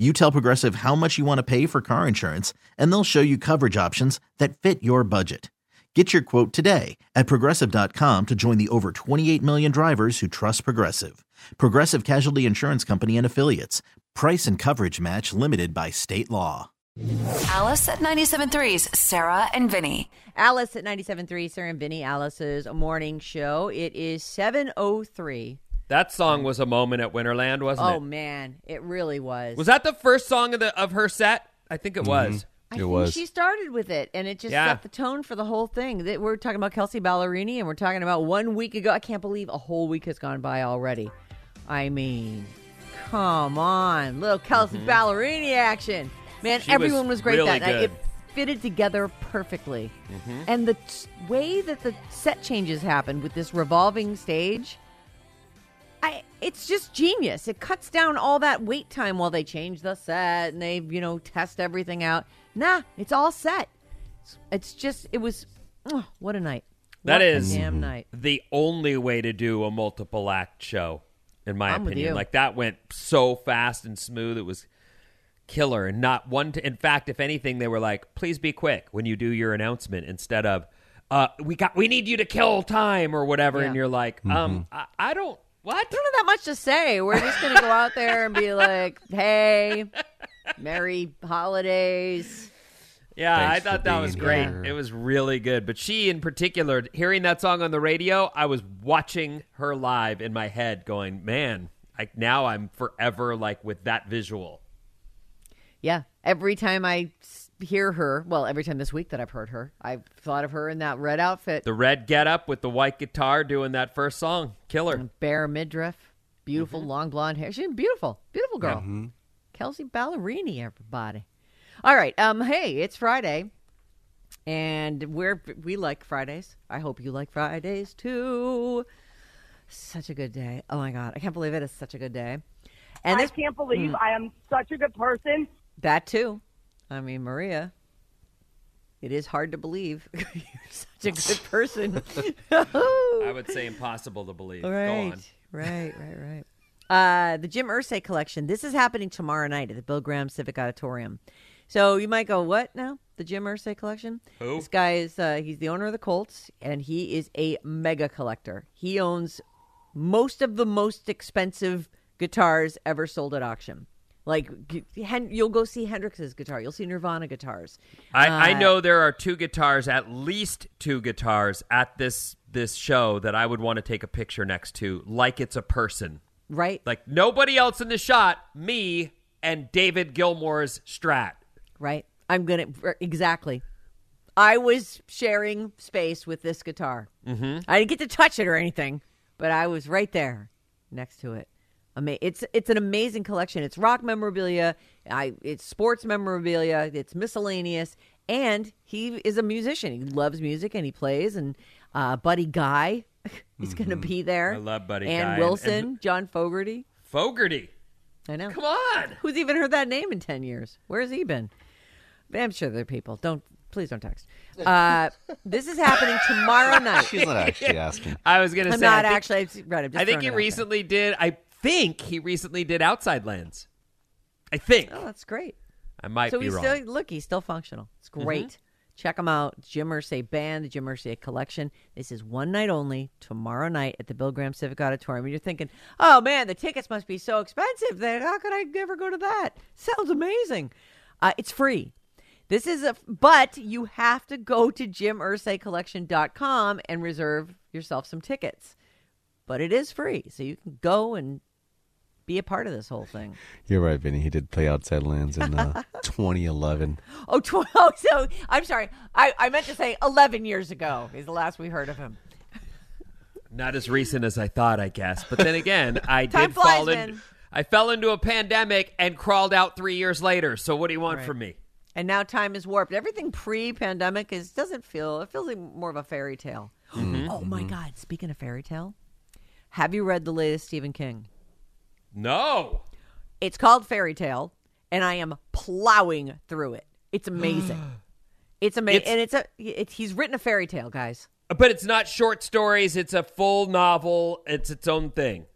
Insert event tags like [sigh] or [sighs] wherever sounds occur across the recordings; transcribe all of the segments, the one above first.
You tell Progressive how much you want to pay for car insurance, and they'll show you coverage options that fit your budget. Get your quote today at progressive.com to join the over 28 million drivers who trust Progressive. Progressive Casualty Insurance Company and Affiliates. Price and coverage match limited by state law. Alice at 97.3's Sarah and Vinny. Alice at 97.3, Sarah and Vinny, Alice's morning show. It is 7.03. That song was a moment at Winterland, wasn't it? Oh, man, it really was. Was that the first song of the of her set? I think it was. I It think was. she started with it, and it just Yeah. set the tone for the whole thing. That We're talking about Kelsea Ballerini, and we're talking about one week ago. I can't believe a whole week has gone by already. I mean, come on, little Kelsea Ballerini action, man! Mm-hmm. She was everyone was, great really that night. It fitted together perfectly, Mm-hmm. and the t- way that the set changes happened with this revolving stage. I it's just genius. It cuts down all that wait time while they change the set and they, you know, test everything out. Nah, it's all set. It's, it's just it was oh, what a night. That What a damn night. the only way to do a multiple act show, in my I'm opinion. Like that went so fast and smooth. It was killer, and not one. To, in fact, if anything, they were like, "Please be quick when you do your announcement," instead of, uh, "We got, we need you to kill time" or whatever. Yeah. And you're like, um, I, I don't. What? I don't have that much to say. We're just gonna go out there and be like, Hey, Merry Holidays. Yeah, Thanks I thought that was great. here. It was really good. But she, in particular, hearing that song on the radio, I was watching her live in my head, going, "Man, like now I'm forever like with that visual." Yeah. Every time I s- hear her, well, every time this week that I've heard her, I've thought of her in that red outfit. The red getup with the white guitar doing that first song, killer. bare midriff, beautiful long blonde hair. She's beautiful, beautiful girl. Mm-hmm. Kelsea Ballerini, everybody. All right, um, hey, it's Friday, and we're we like Fridays. I hope you like Fridays too. Such a good day. Oh my god, I can't believe it is such a good day. And I this, can't believe I am such a good person. that too. I mean, Maria. It is hard to believe [laughs] you're such a good person. [laughs] I would say impossible to believe. Go Right, on. right, right, right. Uh, the Jim Irsay collection. This is happening tomorrow night at the Bill Graham Civic Auditorium. So you might go, what now? The Jim Irsay collection? Who? This guy is uh, he's the owner of the Colts, and he is a mega collector. He owns most of the most expensive guitars ever sold at auction. Like Hen- you'll go see Hendrix's guitar, you'll see Nirvana guitars. I, I Uh, know there are two guitars, at least two guitars at this this show that I would want to take a picture next to, like it's a person. Right, Like nobody else in the shot, me and David Gilmour's Strat. right. I'm gonna exactly. I was sharing space with this guitar. Mm-hmm. I didn't get to touch it or anything, but I was right there next to it. Ama- it's it's an amazing collection. It's rock memorabilia. I it's sports memorabilia. It's miscellaneous, and he is a musician. He loves music and he plays. And uh, Buddy Guy, he's going to be there. Mm-hmm. I love Buddy Ann Guy. And- Wilson, John Fogerty. Fogerty. I know. Come on. Who's even heard that name in 10 years? Where has he been? I'm sure there are people. Don't, please don't text. Uh, [laughs] this is happening tomorrow night. She's not actually [laughs] asking. I was gonna say. I'm say. not I think, actually, right. I'm just I think he it out there. recently did. I think he recently did Outside Lands. I think. Oh, that's great. I might so be he's wrong. Mm-hmm. still, look, he's still functional. It's great. Check him out. Jim Irsay Band, the Jim Irsay Collection. This is one night only, tomorrow night at the Bill Graham Civic Auditorium. And you're thinking, oh man, the tickets must be so expensive. Then how could I ever go to that? Sounds amazing. Uh, it's free. This is a, but you have to go to jimirsaycollection.com and reserve yourself some tickets. But it is free, so you can go and be a part of this whole thing. You're right, Vinny. He did play Outside Lands in uh, [laughs] 2011. Oh, tw- [laughs] oh, so I'm sorry. I, I meant to say 11 years ago is the last we heard of him. Not as recent as I thought, I guess. But then again, [laughs] I Time did fall in. man. I fell into a pandemic and crawled out three years later. So what do you want Right. from me? And now time is warped. Everything pre-pandemic is doesn't feel. It feels like more of a fairy tale. Oh my God! Speaking of fairy tale, have you read the latest Stephen King? No. It's called Fairy Tale, and I am plowing through it. It's amazing. [gasps] it's amazing, and it's a. It's, he's written a fairy tale, guys. But it's not short stories. It's a full novel. It's its own thing.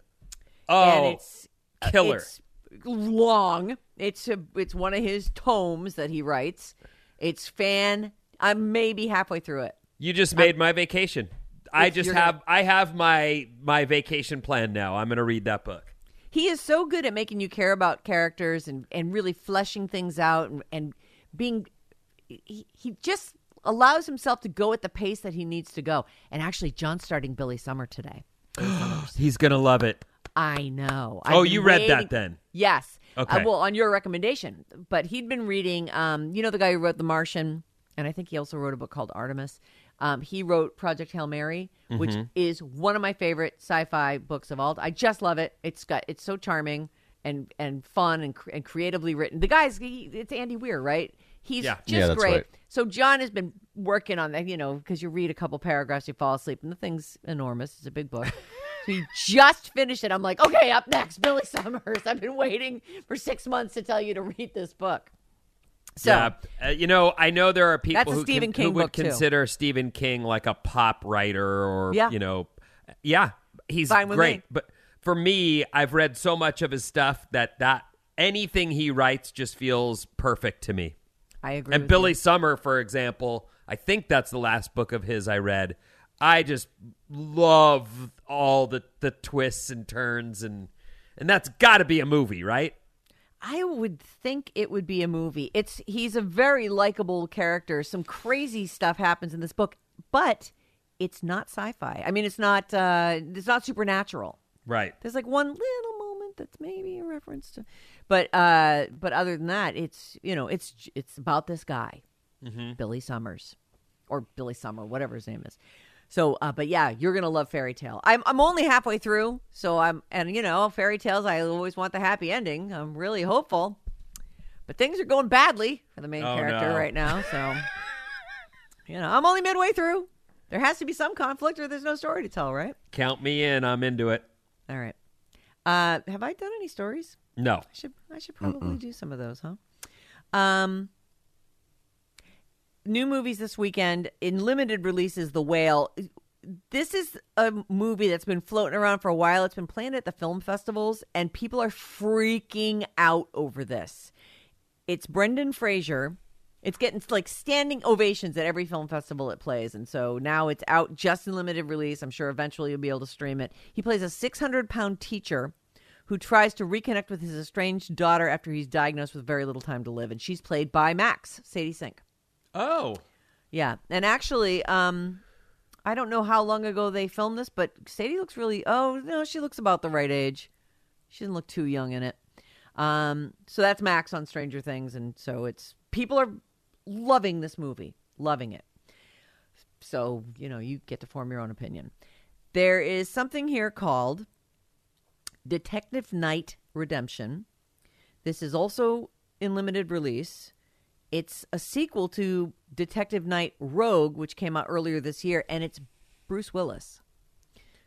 Oh, and it's uh, killer. It's long. It's a, it's one of his tomes that he writes. It's fan. I'm maybe halfway through it. you just made my vacation. I just have gonna- I have my my vacation plan now. I'm going to read that book. He is so good at making you care about characters and, and really fleshing things out and, and being. He, he just allows himself to go at the pace that he needs to go. And actually, John's starting Billy Summer today. [gasps] He's going to love it. I know. Oh, I've been you read that then? Yes. Okay. Uh, well, on your recommendation, but he'd been reading. Um, you know the guy who wrote The Martian, and I think he also wrote a book called Artemis. Um, he wrote Project Hail Mary, which Mm-hmm. is one of my favorite sci-fi books of all. I just love it. It's got it's so charming and and fun and, cr- and creatively written. The guy's he, it's Andy Weir, right? He's Yeah. just Yeah, great. right. So John has been working on that, you know, because you read a couple paragraphs, you fall asleep, and the thing's enormous. It's a big book. so he just finished it. I'm like, okay, up next, Billy Summers. I've been waiting for six months to tell you to read this book. So yeah, uh, you know, I know there are people who, Stephen can- King who would book, too. consider Stephen King like a pop writer or Yeah. you know, yeah, he's great. me. But for me, I've read so much of his stuff that that anything he writes just feels perfect to me. I agree. And Billy you. Summer, for example, I think that's the last book of his I read. I just love all the the twists and turns and and that's got to be a movie, right? I would think it would be a movie. It's he's a very likable character. Some crazy stuff happens in this book, but it's not sci-fi. I mean, it's not uh, it's not supernatural. Right. There's like one little moment that's maybe a reference to, but uh, but other than that, it's you know it's it's about this guy, Billy Summers, or Billy Summer, whatever his name is. So, uh, but yeah, you're gonna love Fairy Tale. I'm I'm only halfway through, so I'm and you know fairy tales. I always want the happy ending. I'm really hopeful, but things are going badly for the main Oh, character no. right now. So, [laughs] you know, I'm only midway through. There has to be some conflict, or there's no story to tell, right? Count me in. I'm into it. All right. Uh, have I done any stories? No. I should I should probably do some of those, huh? Um new movies this weekend in limited releases The Whale. This is a movie that's been floating around for a while. It's been playing at the film festivals and people are freaking out over this. It's Brendan Fraser. It's getting like standing ovations at every film festival it plays. And so now it's out just in limited release. I'm sure eventually you'll be able to stream it. He plays a 600 pound teacher who tries to reconnect with his estranged daughter after he's diagnosed with very little time to live. And she's played by Max, Sadie Sink. Oh. Yeah. And actually, um, I don't know how long ago they filmed this, but Sadie looks really, oh, no, she looks about the right age. She doesn't look too young in it. Um, so that's Max on Stranger Things. And so it's, people are loving this movie, loving it. So, you know, you get to form your own opinion. There is something here called Detective Knight Redemption. This is also in limited release. It's a sequel to Detective Knight Rogue, which came out earlier this year, and it's Bruce Willis.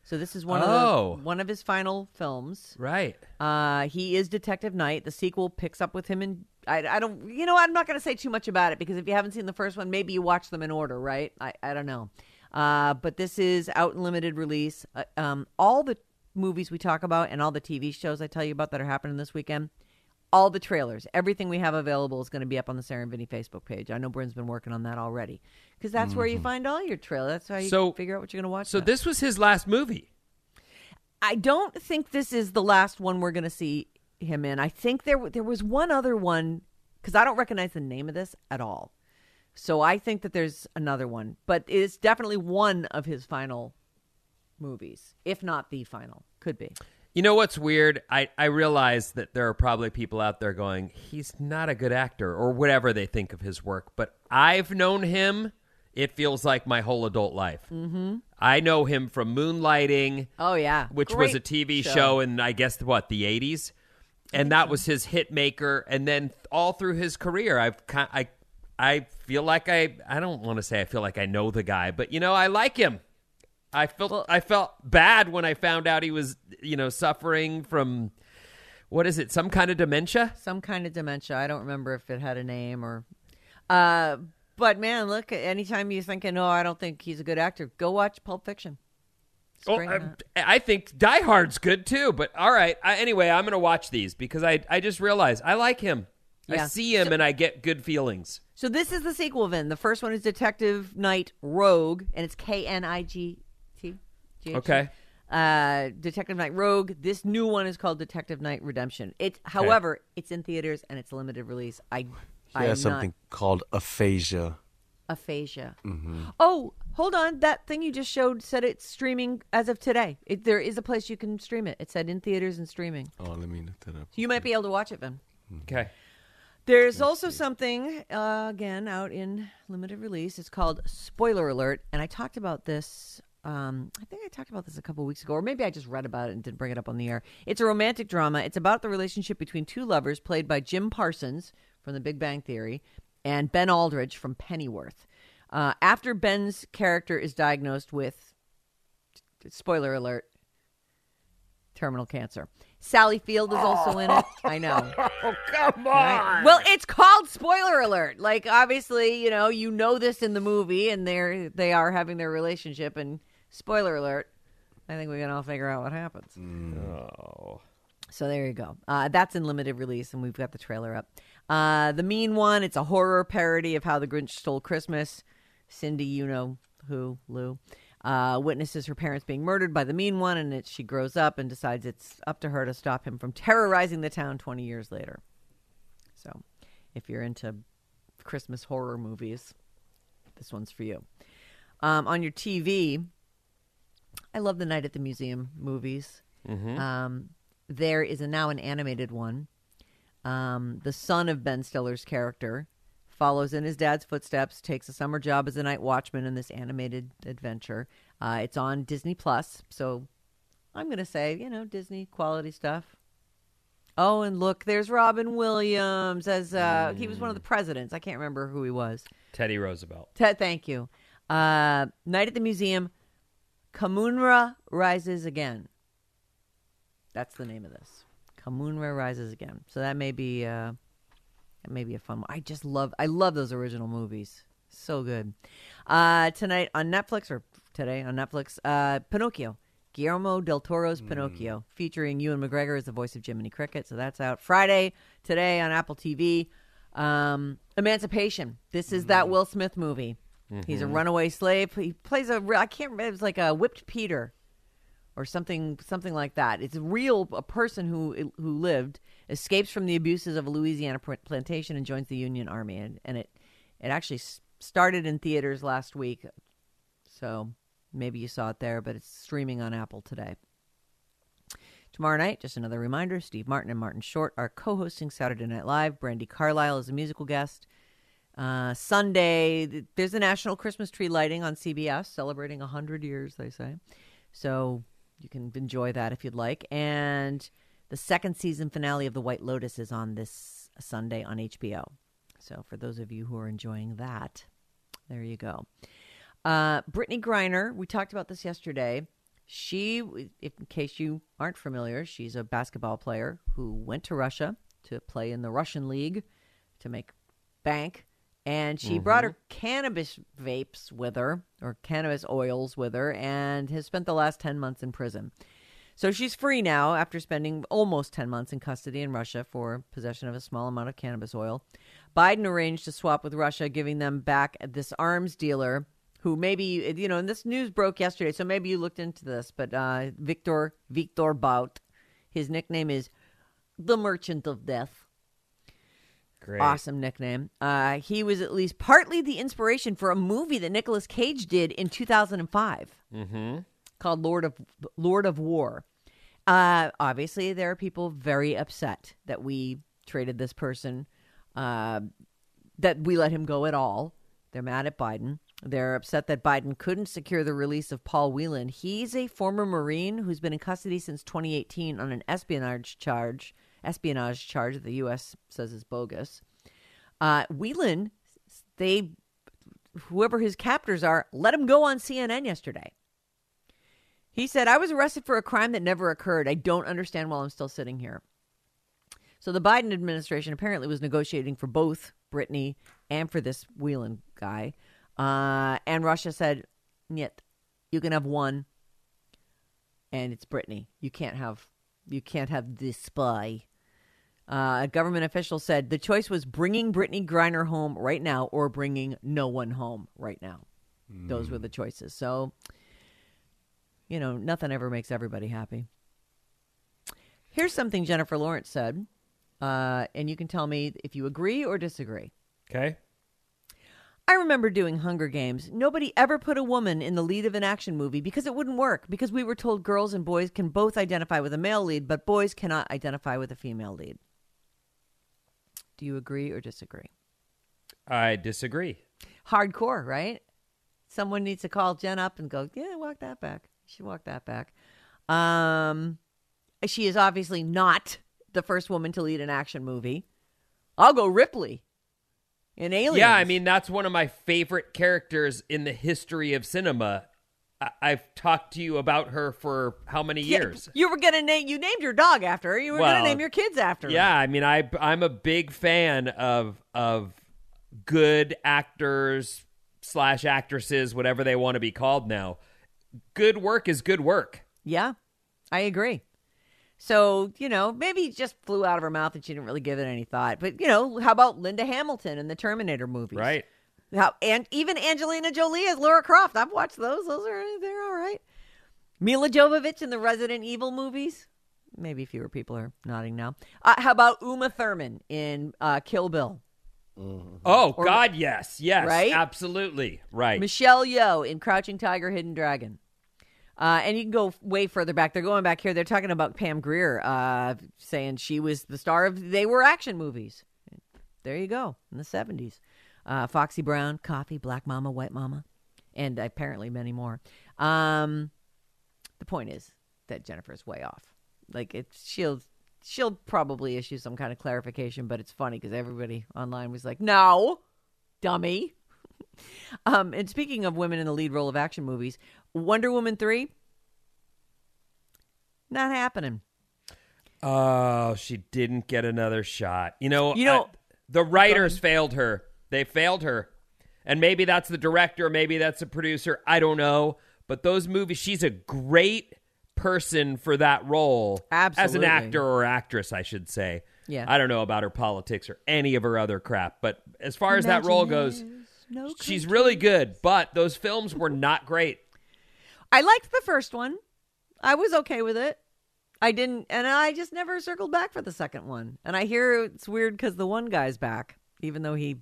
So this is one of Oh. the, one of his final films. Right. Uh, he is Detective Knight. The sequel picks up with him in. I, I don't. You know, I'm not going to say too much about it because if you haven't seen the first one, maybe you watch them in order, right? I, I don't know. Uh, but this is out in limited release. Uh, um, all the movies we talk about and all the TV shows I tell you about that are happening this weekend, all the trailers, everything we have available is going to be up on the Sarah and Vinny Facebook page. I know Bryn's been working on that already because that's where you mm-hmm. find all your trailers. That's how you So- figure out what you're going to watch. So this was his last movie. I don't think this is the last one we're going to see him in. I think there there was one other one because I don't recognize the name of this at all. So I think that there's another one, but it's definitely one of his final movies, if not the final. Could be. You know what's weird? I, I realize that there are probably people out there going, he's not a good actor or whatever they think of his work, but I've known him, it feels like my whole adult life. Mm-hmm. I know him from Moonlighting, Oh yeah, which was a TV show. in, I guess, what, the 80s? And that was his hit maker. And then all through his career, I've I, I feel like I, I don't want to say I feel like I know the guy, but, you know, I like him. I felt I felt bad when I found out he was, you know, suffering from what is it? Some kind of dementia? some kind of dementia. I don't remember if it had a name or. Uh, but man, look. Anytime you're thinking, "Oh, I don't think he's a good actor," go watch Pulp Fiction. Oh, I. I think Die Hard's good too. But all right. I, anyway, I'm going to watch these because I I just realized I like him. I see him and I get good feelings. So this is the sequel, Vin. The first one is Detective Knight Rogue, and it's K N I G T. G H T. Okay. Uh, Detective Knight Rogue. This new one is called Detective Knight Redemption. It, however, it's in theaters and it's a limited release. I, He I has something called aphasia. aphasia. Mm-hmm. Oh, hold on. That thing you just showed said it's streaming as of today. It, there is a place you can stream it. It said in theaters and streaming. Oh, let me look that up. You might be able to watch it, Vin. Okay. There's also something uh, again out in limited release. It's called Spoiler Alert, and I talked about this. Um, I think I talked about this a couple weeks ago, or maybe I just read about it and didn't bring it up on the air. It's a romantic drama. It's about the relationship between two lovers, played by Jim Parsons from The Big Bang Theory and Ben Aldridge from Pennyworth. Uh, after Ben's character is diagnosed with, spoiler alert, terminal cancer. Sally Field is also in it. I know. [laughs] Oh come Right? Well, it's called spoiler alert. Like obviously, you know, you know this in the movie, and they're they are having their relationship, and spoiler alert. I think we can all figure out what happens. Oh. So there you go. Uh, that's in limited release, and we've got the trailer up. Uh, the mean one. It's a horror parody of How the Grinch Stole Christmas. Cindy, you know who, Lou, uh, witnesses her parents being murdered by the mean one, and it, she grows up and decides it's up to her to stop him from terrorizing the town 20 years later. So, if you're into Christmas horror movies, this one's for you. Um, on your TV, I love the Night at the Museum movies. Um, there is a, now an animated one. Um, the son of Ben Stiller's character follows in his dad's footsteps, takes a summer job as a night watchman in this animated adventure. Uh, it's on Disney Plus, so I'm going to say, you know, Disney quality stuff. Oh, and look, there's Robin Williams as uh, he was one of the presidents. I can't remember who he was. Teddy Roosevelt. Ted, thank you. Uh, Night at the Museum. Kahmunrah rises again. That's the name of this. Kahmunrah rises again. So that may be uh, that may be a fun one. I just love I love those original movies. So good. Uh, tonight on Netflix or today on Netflix, uh, Pinocchio. Guillermo del Toro's Pinocchio, featuring Ewan McGregor as the voice of Jiminy Cricket. So that's out Friday today on Apple TV. Um, Emancipation. This is that Will Smith movie. He's a mm-hmm. runaway slave. He plays a. I can't remember. It was like a whipped Peter, or something, something like that. It's a real a person who who lived escapes from the abuses of a Louisiana plantation and joins the Union Army. And, and it it actually started in theaters last week, so maybe you saw it there. But it's streaming on Apple today. Tomorrow night, just another reminder: Steve Martin and Martin Short are co-hosting Saturday Night Live. Brandi Carlile is a musical guest. Uh, Sunday, there's a national Christmas tree lighting on CBS, celebrating 100 years, they say. So you can enjoy that if you'd like. And the second season finale of The White Lotus is on this Sunday on HBO. So for those of you who are enjoying that, there you go. Uh, Brittney Griner, we talked about this yesterday. She, if, in case you aren't familiar, she's a basketball player who went to Russia to play in the Russian league to make bank. And she brought her cannabis vapes with her, or cannabis oils with her, and has spent the last 10 months in prison. So she's free now after spending almost 10 months in custody in Russia for possession of a small amount of cannabis oil. Biden arranged to swap with Russia, giving them back this arms dealer who maybe, you know, and this news broke yesterday, so maybe you looked into this, but uh, Victor, Victor Bout, his nickname is the Merchant of Death. Great. Awesome nickname. Uh, he was at least partly the inspiration for a movie that Nicolas Cage did in 2005 Mm-hmm. called Lord of Lord of War. Uh, obviously, there are people very upset that we traded this person, uh, that we let him go at all. They're mad at Biden. They're upset that Biden couldn't secure the release of Paul Whelan. He's a former Marine who's been in custody since 2018 on an espionage charge, espionage charge that the U.S. says is bogus. Uh, Whelan, they, whoever his captors are, let him go on CNN yesterday. He said, I was arrested for a crime that never occurred. I don't understand why I'm still sitting here. So the Biden administration apparently was negotiating for both Brittney and for this Whelan guy. Uh, and Russia said, Niet, you can have one, and it's Brittney. You can't have you can't have this spy. Uh, a government official said the choice was bringing Brittney Griner home right now or bringing no one home right now. Those were the choices. So, you know, nothing ever makes everybody happy. Here's something Jennifer Lawrence said, uh, and you can tell me if you agree or disagree. Okay. I remember doing Hunger Games. Nobody ever put a woman in the lead of an action movie because it wouldn't work, because we were told girls and boys can both identify with a male lead, but boys cannot identify with a female lead. Do you agree or disagree? I disagree. Hardcore, right? Someone needs to call Jen up and go, yeah, walk that back. She walked that back. Um, she is obviously not the first woman to lead an action movie. I'll go Ripley in Aliens. Yeah, I mean that's one of my favorite characters in the history of cinema. I- I've talked to you about her for how many Yeah, years? You were gonna name you named your dog after her. You were Well, gonna name your kids after her. Yeah, I mean I I'm a big fan of of good actors slash actresses, whatever they want to be called now. Good work is good work. Yeah, I agree. So, you know, maybe it just flew out of her mouth and she didn't really give it any thought. But, you know, how about Linda Hamilton in the Terminator movies? Right. How, and even Angelina Jolie as Laura Croft. I've watched those. Those are, they're all right. Milla Jovovich in the Resident Evil movies. Maybe fewer people are nodding now. Uh, how about Uma Thurman in uh, Kill Bill? Oh God, yes, yes, Right? absolutely, right. Michelle Yeoh in Crouching Tiger, Hidden Dragon. Uh, and you can go way further back. They're going back here. They're talking about Pam Grier, uh, saying she was the star of They Were Action movies. There you go, in the 70s. Uh, Foxy Brown, Coffy, Black Mama, White Mama, and apparently many more. Um, the point is that Jennifer's way off. Like, it, she'll she'll probably issue some kind of clarification, but it's funny because everybody online was like, no, dummy. [laughs] Um, and speaking of women in the lead role of action movies, Wonder Woman 3, not happening. Oh, she didn't get another shot. You know, You know- I- the writers failed her. They failed her. And maybe that's the director, maybe that's the producer. I don't know. But those movies, she's a great person for that role. As an actor or actress, I should say. Yeah. I don't know about her politics or any of her other crap. But as far as that role goes, No she's really good. But those films were not great. I liked the first one. I was okay with it. I didn't, and I just never circled back for the second one. And I hear it's weird because the one guy's back, even though he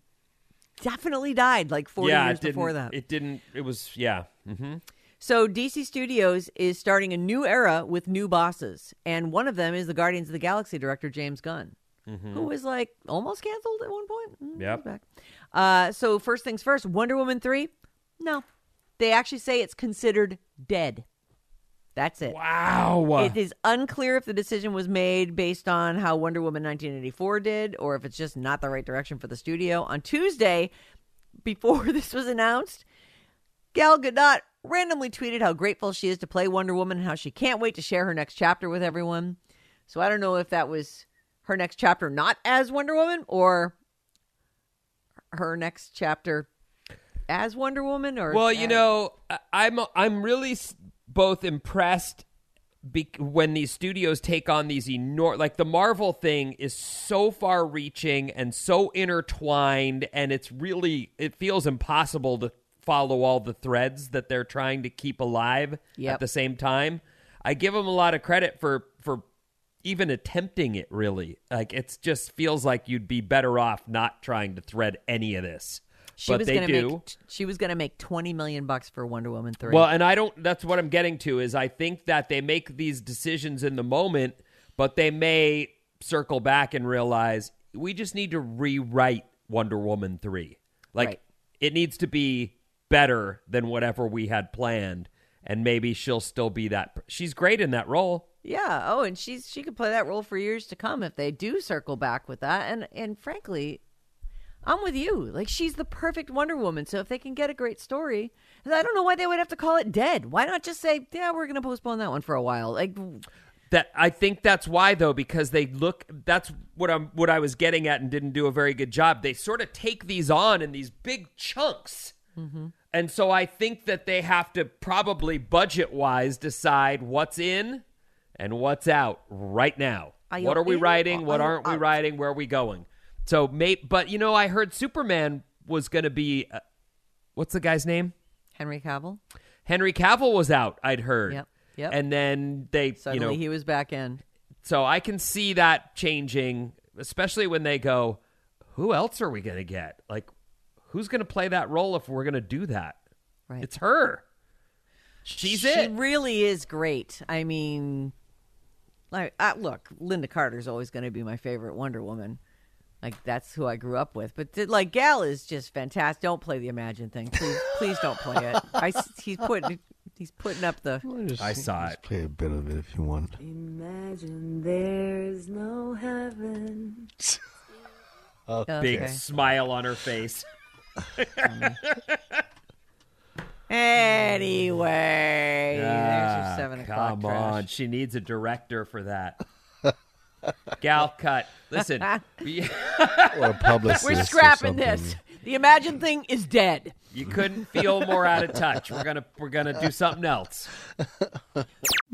definitely died like 40 yeah, years before that. It didn't, it was, yeah. hmm So DC Studios is starting a new era with new bosses, and one of them is the Guardians of the Galaxy director James Gunn, who was like almost canceled at one point. Mm, Yep. back. Uh, so first things first, Wonder Woman three, no, they actually say it's considered dead. That's it. Wow. It is unclear if the decision was made based on how Wonder Woman 1984 did, or if it's just not the right direction for the studio. On Tuesday, before [laughs] this was announced, Gal Gadot randomly tweeted how grateful she is to play Wonder Woman and how she can't wait to share her next chapter with everyone. So I don't know if that was her next chapter not as Wonder Woman or her next chapter as Wonder Woman or Well, you know, I'm I'm really both impressed be- when these studios take on these enormous like the Marvel thing is so far reaching and so intertwined and it's really it feels impossible to follow all the threads that they're trying to keep alive Yep. at the same time. I give them a lot of credit for for even attempting it really. Like it just feels like you'd be better off not trying to thread any of this. She but was they gonna do. Make, she was going to make twenty million bucks for Wonder Woman three. Well, and I don't. That's what I'm getting to. Is I think that they make these decisions in the moment, but they may circle back and realize we just need to rewrite Wonder Woman three. Like Right. it needs to be better than whatever we had planned, and maybe she'll still be that. She's great in that role. yeah. Oh, and she's she could play that role for years to come if they do circle back with that. And and frankly, I'm with you. Like she's the perfect Wonder Woman. So if they can get a great story, I don't know why they would have to call it dead. Why not just say, yeah, we're going to postpone that one for a while? Like, That I think that's why though because they look that's what I'm what I was getting at and didn't do a very good job. They sort of take these on in these big chunks. Mm-hmm. And so I think that they have to probably budget wise decide what's in and what's out right now. Are what are we in writing? What aren't we writing? Where are we going? So may but you know I heard Superman was going to be uh, what's the guy's name? Henry Cavill. Henry Cavill was out, I'd heard. Yep, yep. And then they, Suddenly you know, he was back in. so I can see that changing, especially when they go, who else are we going to get? Like, who's going to play that role if we're going to do that? Right. It's her. She's it. she it. really is great. I mean, like, uh, look, Lynda Carter's always going to be my favorite Wonder Woman. Like that's who I grew up with. But th- like Gal is just fantastic. Don't play the Imagine thing, please. please don't play it. I s he's putting he's putting up the. Just- I saw just it. Play a bit of it if you want. Imagine there's no heaven. [laughs] Big Okay. smile on her face. [laughs] Anyway, there's your Ah, seven o'clock. Come trash. on. She needs a director for that. Gal cut. Listen. [laughs] we- Or a publicist. We're scrapping this. The Imagine thing is dead. you couldn't feel more out of touch. We're gonna we're gonna do something else.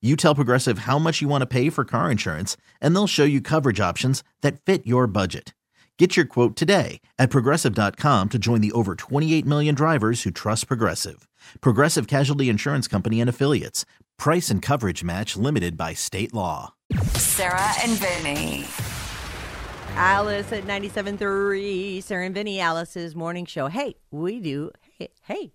You tell Progressive how much you want to pay for car insurance, and they'll show you coverage options that fit your budget. Get your quote today at progressive.com to join the over 28 million drivers who trust Progressive. Progressive Casualty Insurance Company and Affiliates. Price and coverage match limited by state law. Sarah and Vinny. Alice at 97.3, Sarah and Vinny, Alice's morning show. Hey, we do, hey, hey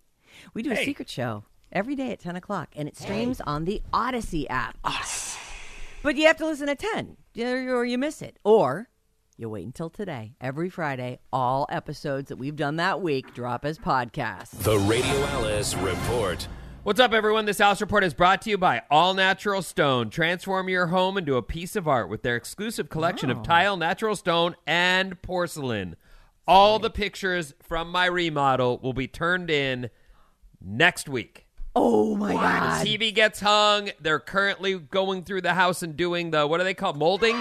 we do a secret show every day at 10 o'clock, and it streams on the Audacy app. But you have to listen at 10, or or you miss it. Or you wait until today. Every Friday, all episodes that we've done that week drop as podcasts. The Radio Alice Report. What's up, everyone? This House Report is brought to you by All Natural Stone. Transform your home into a piece of art with their exclusive collection of tile, natural stone, and porcelain. All the pictures from my remodel will be turned in next week. Oh my God. The TV gets hung. They're currently going through the house and doing the what do they call molding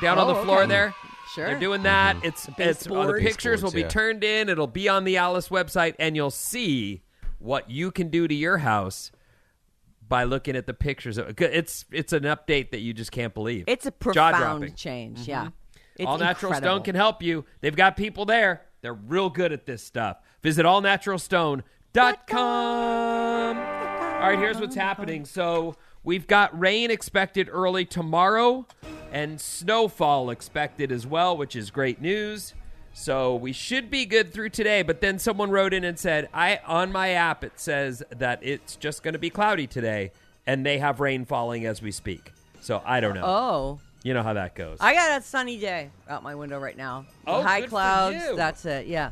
down on the Oh, floor okay. there. Sure. They're doing that. It's it's uh, the baseboards. pictures will be yeah. turned in. It'll be on the Alice website, and you'll see what you can do to your house by looking at the pictures. It's it's an update that you just can't believe. It's a Jaw-dropping. profound change, yeah. It's All Natural incredible. Stone can help you. They've got people there. They're real good at this stuff. Visit allnaturalstone.com. All All right, here's what's happening. So we've got rain expected early tomorrow and snowfall expected as well, which is great news. So we should be good through today. But then someone wrote in and said, "I on my app it says that it's just going to be cloudy today, and they have rain falling as we speak." So I don't know. Oh, You know how that goes. I got a sunny day out my window right now. Oh, High clouds. That's it. Yeah.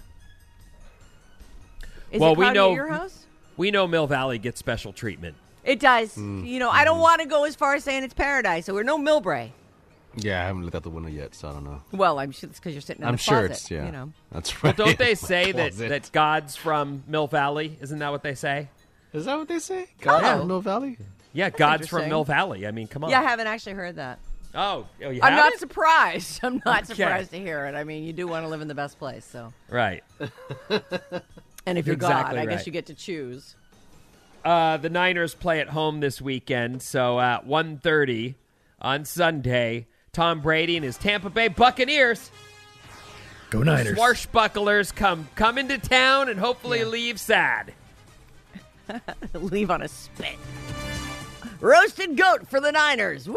Is well, it we know your house? we know Mill Valley gets special treatment. It does. Mm. You know, I don't want to go as far as saying it's paradise. So we're no Millbrae. Yeah, I haven't looked out the window yet, so I don't know. Well, I'm sure it's because you're sitting in I'm a sure closet, it's yeah. You know. That's Well, right. don't [laughs] they say that, Closet. that God's from Mill Valley? Isn't that what they say? Is that what they say? God Oh. from Mill Valley? Yeah, God's from. Mill Valley. I mean, come on. Yeah, I haven't actually heard that. Oh, oh you I'm not haven't? surprised. [laughs] I'm not Okay. surprised to hear it. I mean, you do want to live in the best place, so. Right. [laughs] And if you're Exactly God, I guess you get to choose. Uh, the Niners play at home this weekend, so at 1.30 on Sunday, Tom Brady and his Tampa Bay Buccaneers, Go Niners. swashbucklers, come come into town and hopefully leave sad. [laughs] Leave on a spit. Roasted goat for the Niners. Woo!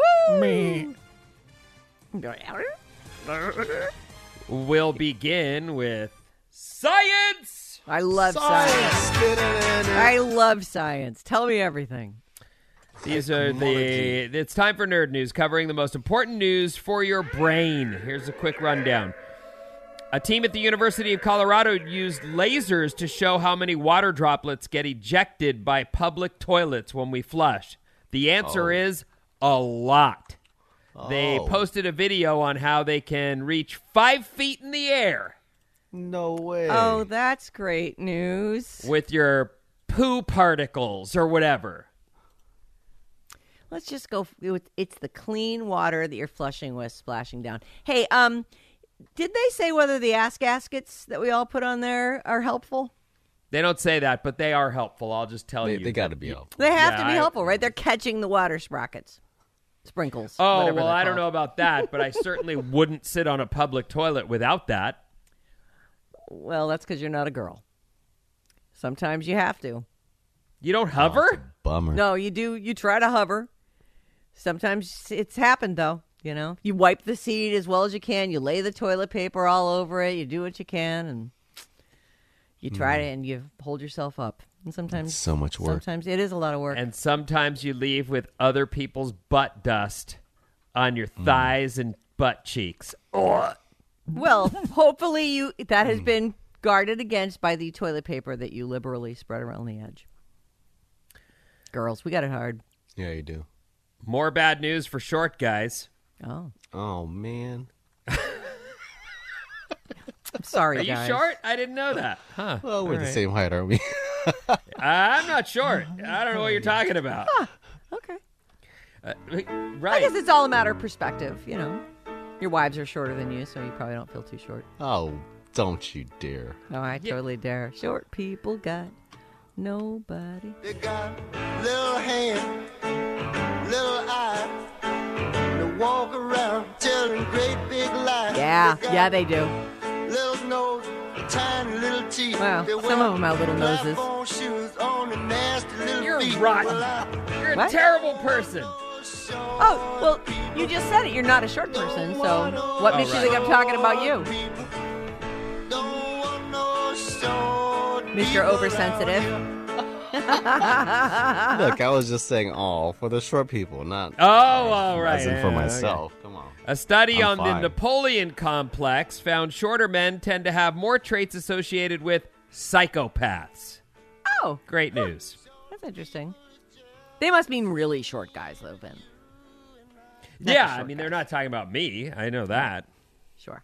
[laughs] We'll begin with science. I love science. I love science. Tell me everything. These are the. It's time for nerd news, covering the most important news for your brain. Here's a quick rundown. A team at the University of Colorado used lasers to show how many water droplets get ejected by public toilets when we flush. The answer Oh. is a lot. They Oh. posted a video on how they can reach five feet in the air No way. Oh, that's great news. with your poo particles or whatever. Let's just go. with- It's the clean water that you're flushing with splashing down. Hey, um, did they say whether the ass gaskets that we all put on there are helpful? They don't say that, but they are helpful. I'll just tell They, you. they got to be helpful. They have Yeah, to be I- helpful, right? They're [laughs] catching the water sprockets, sprinkles. Oh, well, I don't know about that, but I certainly [laughs] wouldn't sit on a public toilet without that. Well, that's because you're not a girl. Sometimes you have to. You don't oh, hover? Bummer. No, you do. You try to hover. Sometimes it's happened though. You know, you wipe the seat as well as you can. You lay the toilet paper all over it. You do what you can, and you try hmm. to, and you hold yourself up. And sometimes So much work. Sometimes it is a lot of work. And sometimes you leave with other people's butt dust on your hmm. thighs and butt cheeks. Well, [laughs] hopefully you that has been guarded against by the toilet paper that you liberally spread around the edge. Girls, we got it hard. Yeah, you do. More bad news for short guys. Oh, Oh man. [laughs] I'm sorry, Are you guys. short? I didn't know that. Huh. Well, we're All the same height, aren't we? [laughs] I'm not short. I don't know what you're talking about. Okay. Uh, I right. guess it's all a matter of perspective, you know. Your wives are shorter than you, so you probably don't feel too short. oh, don't you dare. No, I totally dare. Short people got nobody. They got little hands, little eyes. They walk around telling great big lies. Yeah, They yeah, they do. Little nose, tiny little teeth. Wow, They some of them have little noses. shoes on nasty little You're feet. rotten. You're a What? terrible person. Oh, well, you just said it. You're not a short person, so what makes right. you think I'm talking about you, don't no short Mr. Oversensitive? [laughs] Look, I was just saying all for the short people, not Oh, all right. as in for Yeah, okay. myself. Come on. A study I'm on the. Napoleon complex found shorter men tend to have more traits associated with psychopaths. Oh, Great news. that's interesting. They must mean really short guys, though, then. Not yeah, I mean, guys. they're not talking about me. I know that. Sure.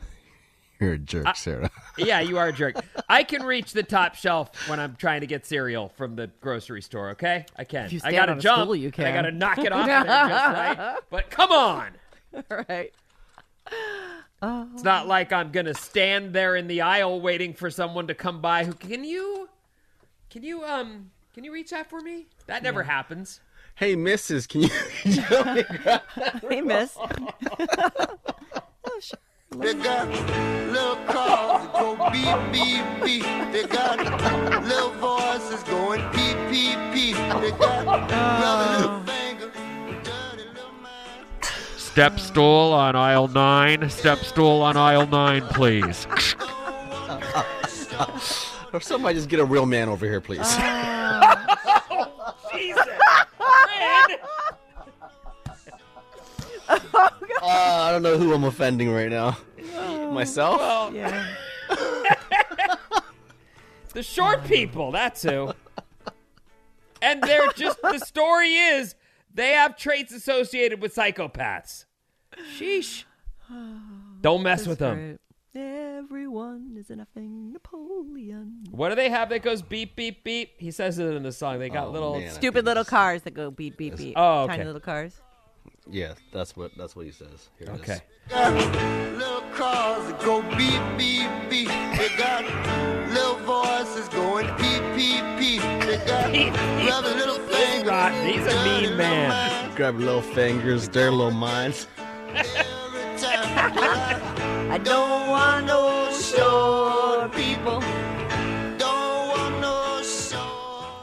[laughs] You're a jerk, Sarah. [laughs] Yeah, you are a jerk. I can [laughs] reach the top shelf when I'm trying to get cereal from the grocery store, okay? I can. If you I gotta jump. stool, you and I gotta knock it off there just right. But come on. All right. It's not like I'm gonna stand there in the aisle waiting for someone to come by who can you can you um can you reach that for me? That never happens. hey, missus, can you, [laughs] can you help me grab [laughs] Hey, miss. [laughs] Oh, they got little cars that go beep, beep, beep. They got little voices going beep, PPP. They got rubber oh. little fingers, dirty little mind. Step stool on aisle nine. Step stool on aisle nine, please. Or somebody just get a real man over here, please. Oh, [laughs] Jesus. Ren! Uh, I don't know who I'm offending right now. Myself? Well, Yeah. [laughs] the short people, that's who. And they're just, the story is they have traits associated with psychopaths. Sheesh. [sighs] Don't mess with them. Everyone is an effing Napoleon. What do they have that goes beep, beep, beep? He says it in the song. They got Oh, little. man. Stupid little cars that go beep beep beep. Oh, okay. Tiny little cars. yeah, that's what that's what he says. Here it is. Okay. Got little cars that go beep, beep, beep. They got little voices going beep, beep, beep. They got [laughs] rubber little fingers. Rotten. He's a dirty mean little man. mind. Grab little fingers, their little minds. Every time I, I don't want no short people. Don't want no short.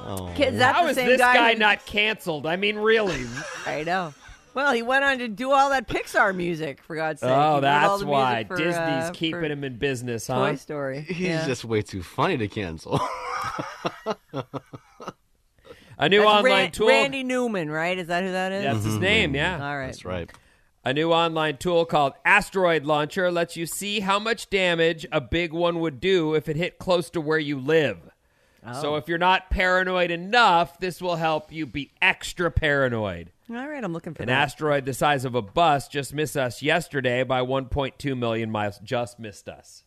Oh. Kids, that's How the is same this guy, who- not canceled? I mean, really? [laughs] I know. Well, he went on to do all that Pixar music, for God's sake. He oh, did all that's the music why for, Disney's uh, keeping for him in business, huh? Toy Story. He's yeah. just way too funny to cancel. [laughs] A new That's online Ran- tool. Randy Newman, right? Is that who that is? That's his name, yeah. All right. That's right. A new online tool called Asteroid Launcher lets you see how much damage a big one would do if it hit close to where you live. So oh. if you're not paranoid enough, this will help you be extra paranoid. All right, I'm looking for An that. asteroid the size of a bus just missed us yesterday by 1.2 million miles. Just missed us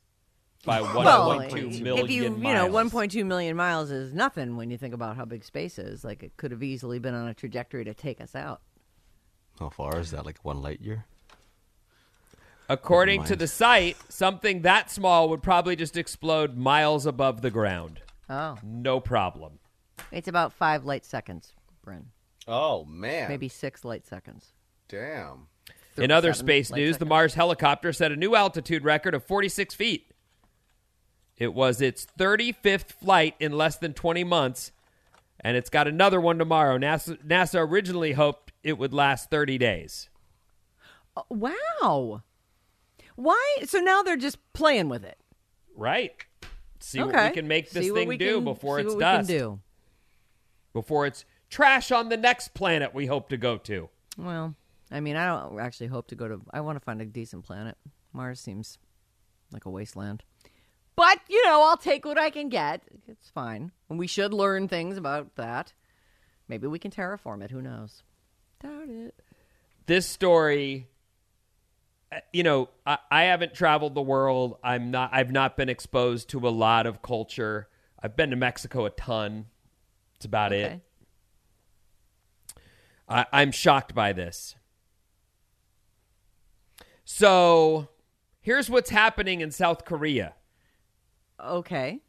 by [laughs] 1.2 well, million if you you know 1.2 million miles is nothing when you think about how big space is. Like it could have easily been on a trajectory to take us out. How far is that? Like one light year? According to the site, something that small would probably just explode miles above the ground. Oh, No problem. it's about five light seconds, Bryn. Oh man. Maybe six light seconds. Damn. In other space light news, the. Mars helicopter set a new altitude record of 46 feet. It was its 35th flight in less than 20 months, and it's got another one tomorrow. NASA, NASA originally hoped it would last 30 days. Oh, wow. Why? So now they're just playing with it. Right. See okay. what we can make this See thing do can- before see it's what we dust. can do. Before it's trash on the next planet we hope to go to. Well, I mean, I don't actually hope to go to. I want to find a decent planet. Mars seems like a wasteland. But, you know, I'll take what I can get. It's fine. And we should learn things about that. Maybe we can terraform it. Who knows? Doubt it. this story uh, you know I, I haven't traveled the world. I'm not i've not been exposed to a lot of culture. I've been to mexico a ton. It's about it. I, i'm shocked by this. So here's what's happening in south korea. Okay.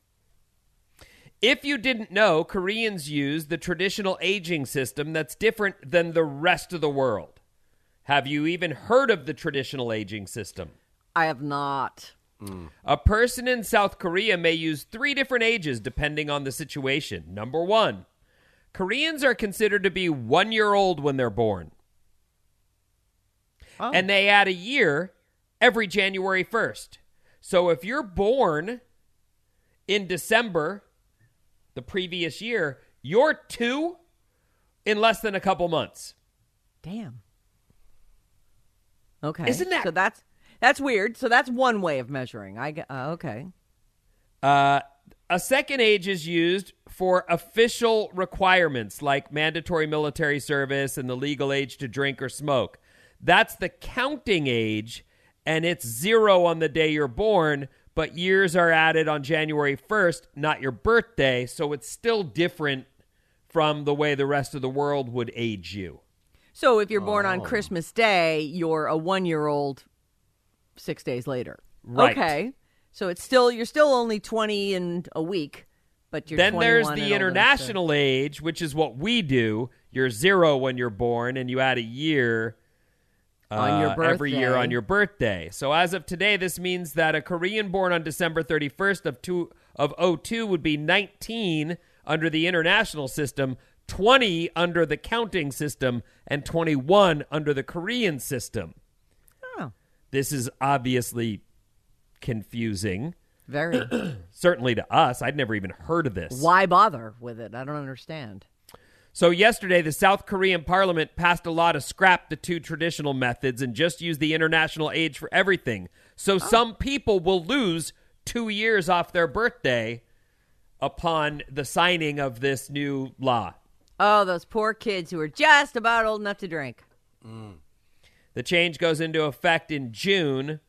If you didn't know, Koreans use the traditional aging system that's different than the rest of the world. Have you even heard of the traditional aging system? I have not. A person in South Korea may use three different ages depending on the situation. Number one, Koreans are considered to be one year old when they're born, Oh. and they add a year every January 1st. So if you're born in December the previous year, you're two in less than a couple months. Damn. Okay. Isn't that- so? That's that's weird. So that's one way of measuring. I get. Uh, okay. Uh, a second age is used for official requirements like mandatory military service and the legal age to drink or smoke. That's the counting age, and it's zero on the day you're born, but years are added on January 1st, not your birthday, so it's still different from the way the rest of the world would age you. So if you're born Oh. on Christmas Day, you're a one year old six days later. Right. Okay. So it's still you're still only twenty in a week, but you're then there's the and old enough to- international age, which is what we do. You're zero when you're born, and you add a year On your uh, every year on your birthday. So as of today, this means that a Korean born on December 31st of two of 02 would be 19 under the international system, 20 under the counting system, and 21 under the Korean system. Oh. This is obviously confusing. Very. [clears throat] Certainly to us. I'd never even heard of this. Why bother with it? I don't understand. So, yesterday, the South Korean parliament passed a law to scrap the two traditional methods and just use the international age for everything. So, oh. some people will lose two years off their birthday upon the signing of this new law. Oh, those poor kids who are just about old enough to drink. Mm. The change goes into effect in June,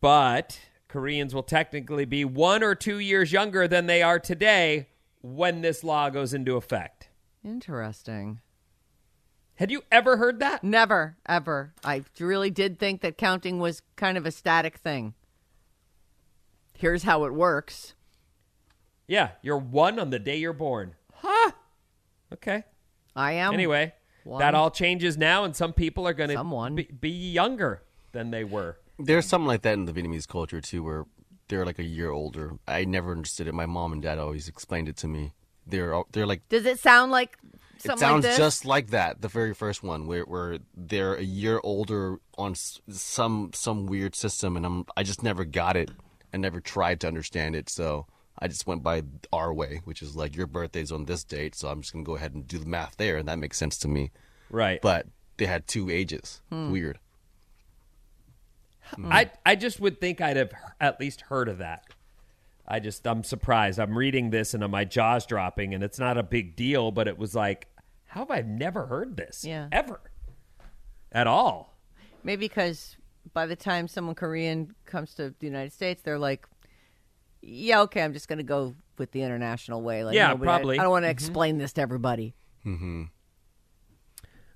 but Koreans will technically be one or two years younger than they are today when this law goes into effect. Interesting. Had you ever heard that? Never, ever. I really did think that counting was kind of a static thing. Here's how it works. Yeah, you're one on the day you're born. Huh. Okay. I am. Anyway, one. that all changes now, and some people are going Someone. to be, be younger than they were. There's something like that in the Vietnamese culture too, where they're like a year older. I never understood it. My mom and dad always explained it to me. They're they're like Does it sound like it sounds like this? just like that. The very first one, where where they're a year older on some some weird system, and I'm I just never got it. I never tried to understand it, so I just went by our way, which is like your birthday's on this date, so I'm just gonna go ahead and do the math there, and that makes sense to me. Right. But they had two ages. Hmm. Weird. I I just would think I'd have at least heard of that. I just I'm surprised. I'm reading this and my jaw's dropping, and it's not a big deal, but it was like, how have I never heard this? Yeah. ever, at all. Maybe because by the time someone Korean comes to the United States, they're like, yeah, okay, I'm just going to go with the international way. Like, Yeah, nobody- I- probably. I, don't want to Mhm. explain this to everybody. Mm-hmm.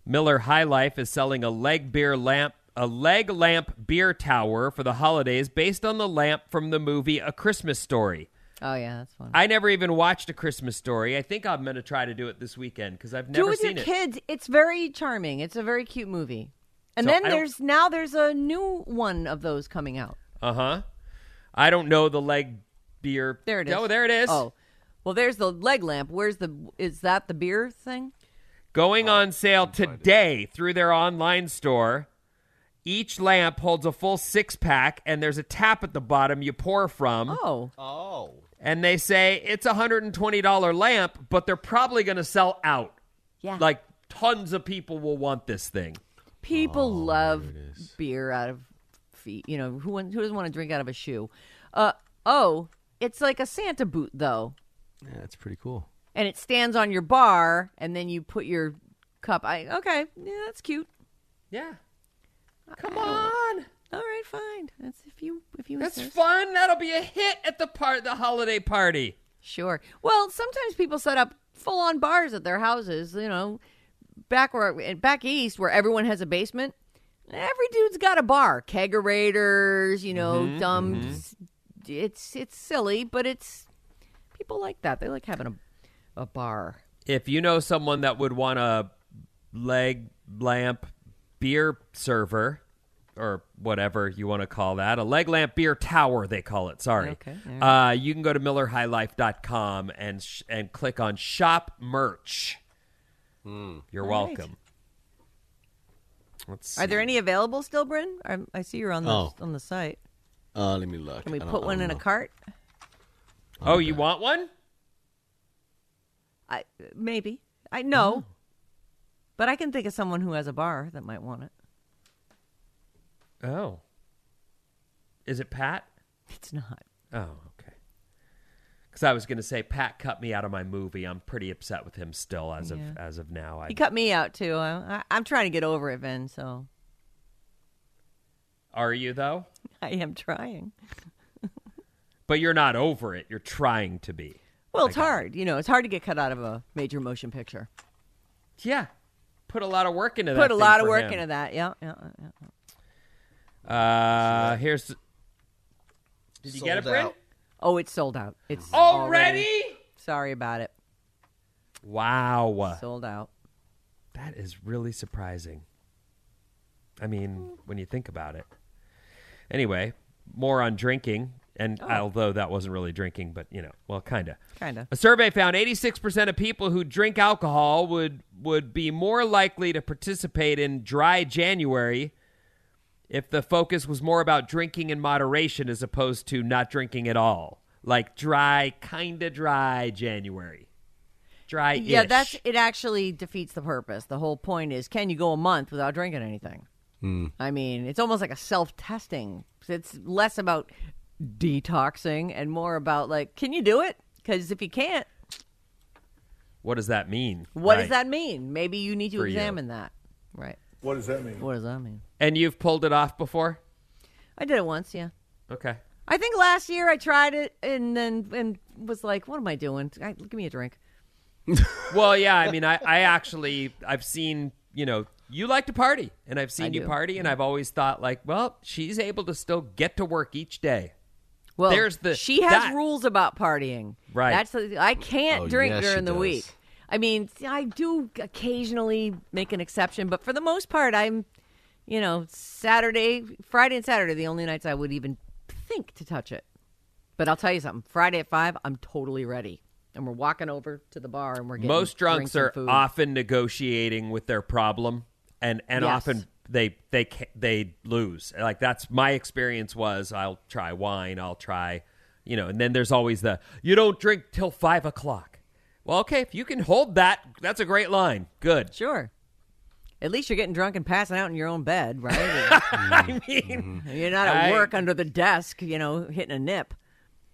Miller High Life is selling a leg beer lamp, a leg lamp beer tower for the holidays, based on the lamp from the movie A Christmas Story. Oh, yeah, that's fun. I never even watched A Christmas Story. I think I'm going to try to do it this weekend because I've Do never it with seen your it. kids. It's very charming. It's a very cute movie. And So then I don't- there's now there's a new one of those coming out. Uh huh. I don't know the leg beer. There it is. Oh, there it is. Oh, well, there's the leg lamp. Where's the? Is that the beer thing? Going on sale today through their online store. Each lamp holds a full six pack, and there's a tap at the bottom you pour from. Oh, Oh. And they say it's a $120 lamp, but they're probably going to sell out. Yeah. Like tons of people will want this thing. People love beer out of feet. You know who who doesn't want to drink out of a shoe? Uh oh, it's like a Santa boot though, Yeah, it's pretty cool. and it stands on your bar, and then you put your cup. I okay, yeah, that's cute. Yeah. Come on. All right, fine. That's if you if you That's insist. fun. That'll be a hit at the part the holiday party. Sure. Well, sometimes people set up full on bars at their houses. You know, back where back east where everyone has a basement, every dude's got a bar. Kegerators, you know, Mhm, dumb. It's it's silly, but it's people like that. They like having a a bar. If you know someone that would want a leg lamp beer server or whatever you want to call that, a leg lamp beer tower they call it. Sorry. Okay, all Uh, you can go to millerhighlife.com and sh- and click on shop merch. You're All right. welcome. Let's see. Are there any available still, Bryn? I, I see you're on the Oh. on the site. Uh, let me look. Can we put one don't in a cart? Oh, you want one? I maybe. I know. But I can think of someone who has a bar that might want it. Oh. Is it Pat? It's not. Oh, okay. Because I was going to say Pat cut me out of my movie. I'm pretty upset with him still as Yeah. of as of now. I, He cut me out too. I, I, I'm trying to get over it, Vin. So are you though? [laughs] I am trying. But you're not over it. You're trying to be. Well, it's hard. You know, it's hard to get cut out of a major motion picture. Yeah. Put a lot of work into that. Put a lot of work him. into that. Yeah, yeah, yeah. Uh, here's. Did you get it, Sold Bryn? out. Oh, it's sold out. It's Already? Sorry about it. Wow. Sold out. That is really surprising. I mean, when you think about it. Anyway, more on drinking. And oh. although that wasn't really drinking, but you know, well, kind of. Kinda. A survey found 86% of people who drink alcohol would would be more likely to participate in dry January if the focus was more about drinking in moderation as opposed to not drinking at all. Like dry, kind of dry January. Dry Yeah, that's it. Actually, defeats the purpose. The whole point is, can you go a month without drinking anything? Hmm. I mean, it's almost like a self testing. It's less about detoxing and more about like, can you do it? Because if you can't, What does that mean? what Right. does that mean? Maybe you need to For you. examine that. Right. What does that mean? What does that mean? And you've pulled it off before? I did it once. Yeah. Okay. I think last year I tried it and then and was like, what am I doing? I, give me a drink. [laughs] Well, yeah, I mean, I, I actually, I've seen, you know, you like to party, and I've seen I you do. party, and I've always thought, like, well, she's able to still get to work each day. Well, There's the- she has that- rules about partying. Right. That's the, I can't Oh, drink yes, during the does. week. I mean, I do occasionally make an exception, but for the most part, I'm, you know, Saturday, Friday, and Saturday, the only nights I would even think to touch it. But I'll tell you something. Friday at five, I'm totally ready, and we're walking over to the bar, and we're getting Most drunks are food. often negotiating with their problem, and and Yes. often they they they lose. Like that's my experience. Was I'll try wine, I'll try, you know, and then there's always the you don't drink till five o'clock. Well, okay, if you can hold that, that's a great line. Good. Sure. At least you're getting drunk and passing out in your own bed, right? [laughs] I mean, mm-hmm. you're not at I- work under the desk, you know, hitting a nip.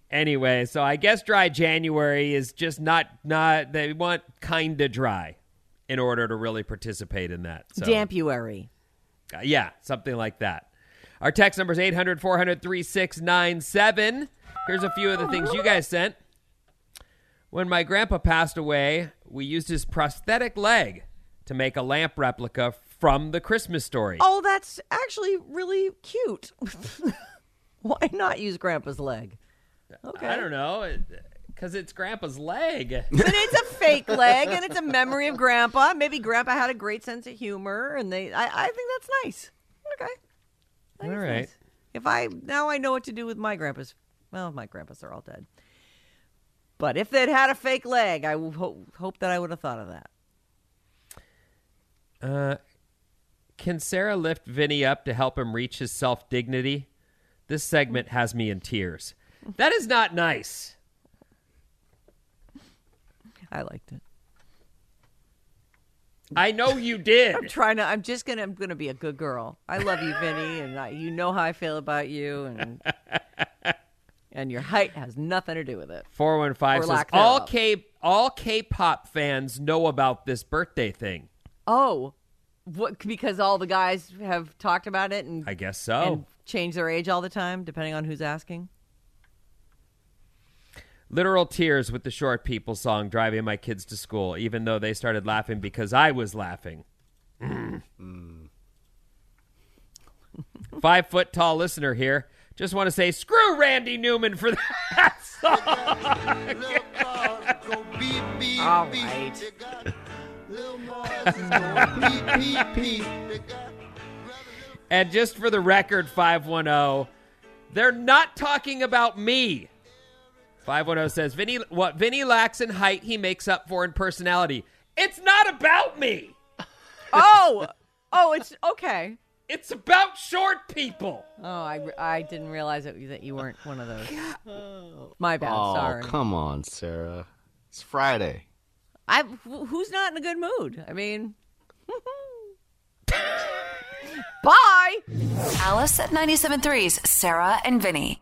Anyway, so I guess dry January is just not not they want kind of dry in order to really participate in that. So, Dampuary. Uh, yeah, something like that. Our text number is 800 400 3697. Here's a few of the things you guys sent. When my grandpa passed away, we used his prosthetic leg to make a lamp replica from the Christmas story. Oh, that's actually really cute. [laughs] Why not use Grandpa's leg? Okay. I don't know, because it's grandpa's leg. [laughs] But it's a fake leg, and it's a memory of Grandpa. Maybe Grandpa had a great sense of humor, and they. I, I think that's nice. Okay. Think All right. nice. If I now I know what to do with my grandpas. Well, my grandpas are all dead. But if they'd had a fake leg, I ho- hope that I would have thought of that. Uh, can Sarah lift Vinny up to help him reach his self dignity? This segment has me in tears. That is not nice. I liked it. I know you did. I'm trying to. I'm just gonna. I'm gonna be a good girl. I love you, Vinny, and I, you know how I feel about you, and [laughs] and your height has nothing to do with it. Four one five says all. K all K-pop fans know about this birthday thing. Oh, what? Because all the guys have talked about it and I guess so. and change their age all the time, depending on who's asking. Literal tears with the short people song driving my kids to school, even though they started laughing because I was laughing. Mm. Five foot tall listener here. Just want to say screw Randy Newman for [laughs] that song. All right. [laughs] And just for the record, 510, they're not talking about me. 510 says, Vinny, what Vinny lacks in height, he makes up for in personality. It's not about me. [laughs] Oh, oh, it's okay. It's about short people. Oh, I, I didn't realize it, that you weren't one of those. My bad. Oh, sorry. come on, Sarah. It's Friday. I who's not in a good mood? I mean, [laughs] bye. Alice at 97.3's Sarah and Vinny.